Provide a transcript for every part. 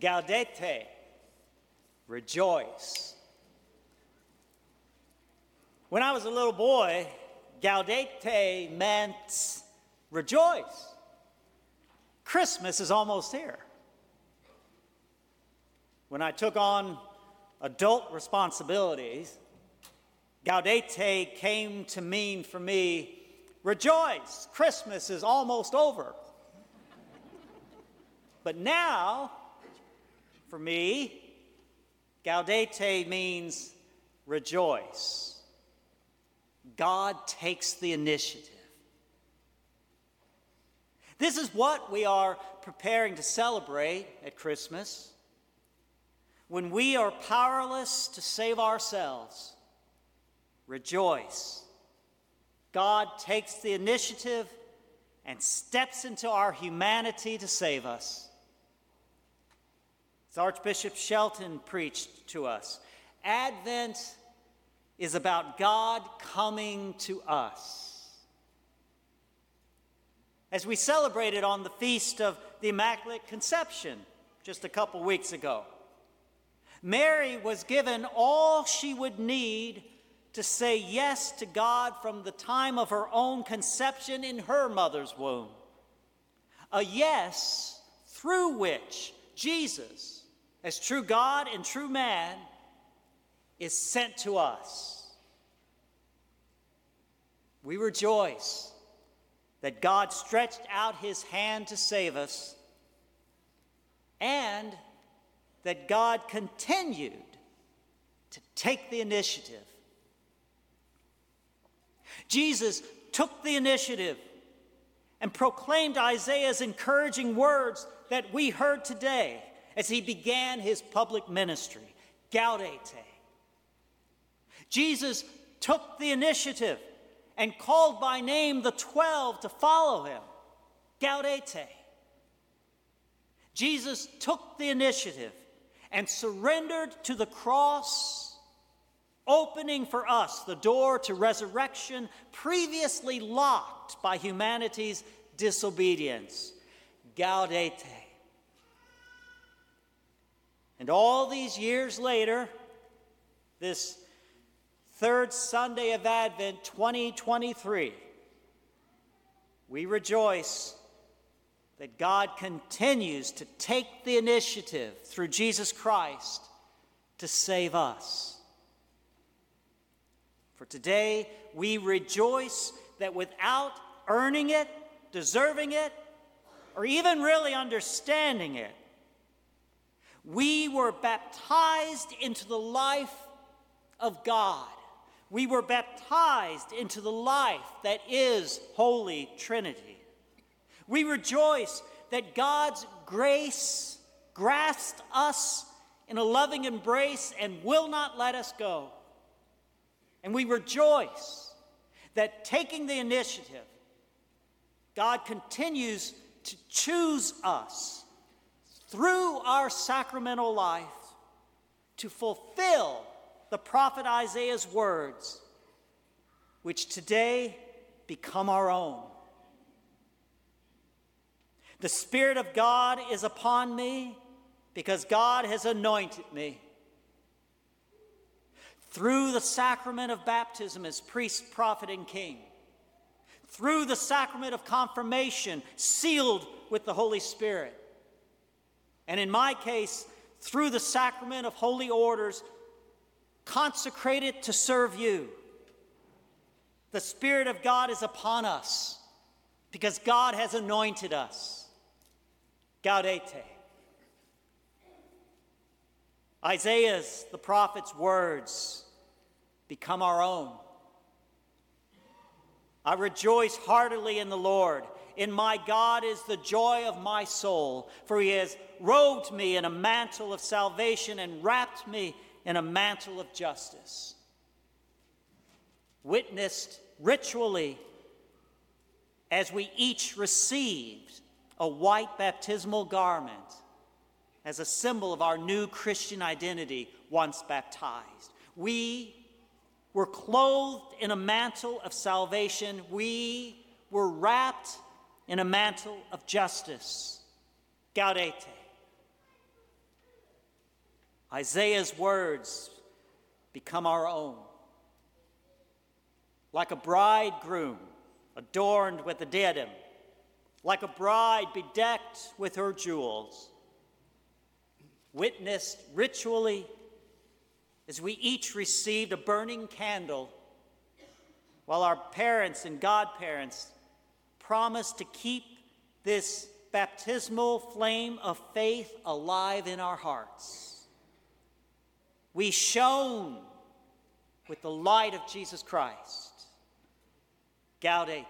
Gaudete, rejoice. When I was a little boy, Gaudete meant rejoice. Christmas is almost here. When I took on adult responsibilities, Gaudete came to mean for me rejoice, Christmas is almost over. but now, for me, Gaudete means rejoice. God takes the initiative. This is what we are preparing to celebrate at Christmas. When we are powerless to save ourselves, rejoice. God takes the initiative and steps into our humanity to save us. As Archbishop Shelton preached to us, Advent is about God coming to us. As we celebrated on the feast of the Immaculate Conception just a couple weeks ago, Mary was given all she would need to say yes to God from the time of her own conception in her mother's womb. A yes through which Jesus, as true God and true man, is sent to us. We rejoice that God stretched out his hand to save us and that God continued to take the initiative. Jesus took the initiative and proclaimed Isaiah's encouraging words that we heard today as he began his public ministry Gaudete. Jesus took the initiative and called by name the twelve to follow him. Gaudete. Jesus took the initiative and surrendered to the cross, opening for us the door to resurrection previously locked by humanity's disobedience. Gaudete. And all these years later, this third Sunday of Advent 2023, we rejoice that God continues to take the initiative through Jesus Christ to save us. For today, we rejoice that without earning it, deserving it, or even really understanding it, we were baptized into the life of God we were baptized into the life that is Holy Trinity. We rejoice that God's grace grasped us in a loving embrace and will not let us go. And we rejoice that taking the initiative, God continues to choose us through our sacramental life to fulfill the prophet Isaiah's words, which today become our own. The Spirit of God is upon me because God has anointed me. Through the sacrament of baptism as priest, prophet, and king, through the sacrament of confirmation, sealed with the Holy Spirit, and in my case, through the sacrament of holy orders, consecrated to serve you. The Spirit of God is upon us because God has anointed us. Gaudete. Isaiah's, the prophet's words become our own. I rejoice heartily in the Lord. In my God is the joy of my soul, for he has robed me in a mantle of salvation and wrapped me in a mantle of justice, witnessed ritually as we each received a white baptismal garment as a symbol of our new Christian identity once baptized. We were clothed in a mantle of salvation. We were wrapped in a mantle of justice. Gaudete. Isaiah's words become our own. Like a bridegroom adorned with a diadem, like a bride bedecked with her jewels, witnessed ritually as we each received a burning candle while our parents and godparents promised to keep this baptismal flame of faith alive in our hearts. We shone with the light of Jesus Christ. Gaudete.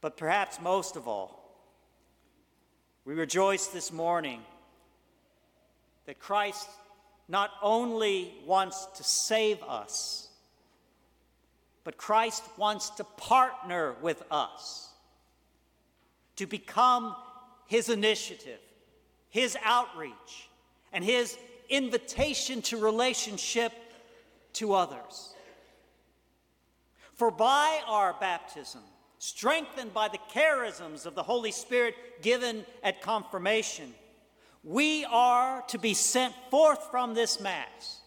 But perhaps most of all, we rejoice this morning that Christ not only wants to save us, but Christ wants to partner with us to become his initiative, his outreach, and his invitation to relationship to others. For by our baptism, strengthened by the charisms of the Holy Spirit given at confirmation, we are to be sent forth from this Mass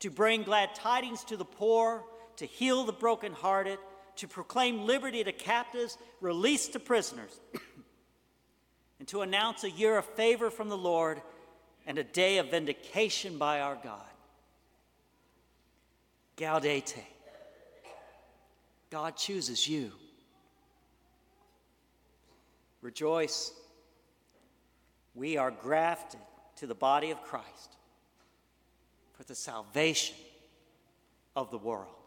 to bring glad tidings to the poor, to heal the brokenhearted, to proclaim liberty to captives, release to prisoners, and to announce a year of favor from the Lord and a day of vindication by our God. Gaudete. God chooses you. Rejoice. We are grafted to the body of Christ for the salvation of the world.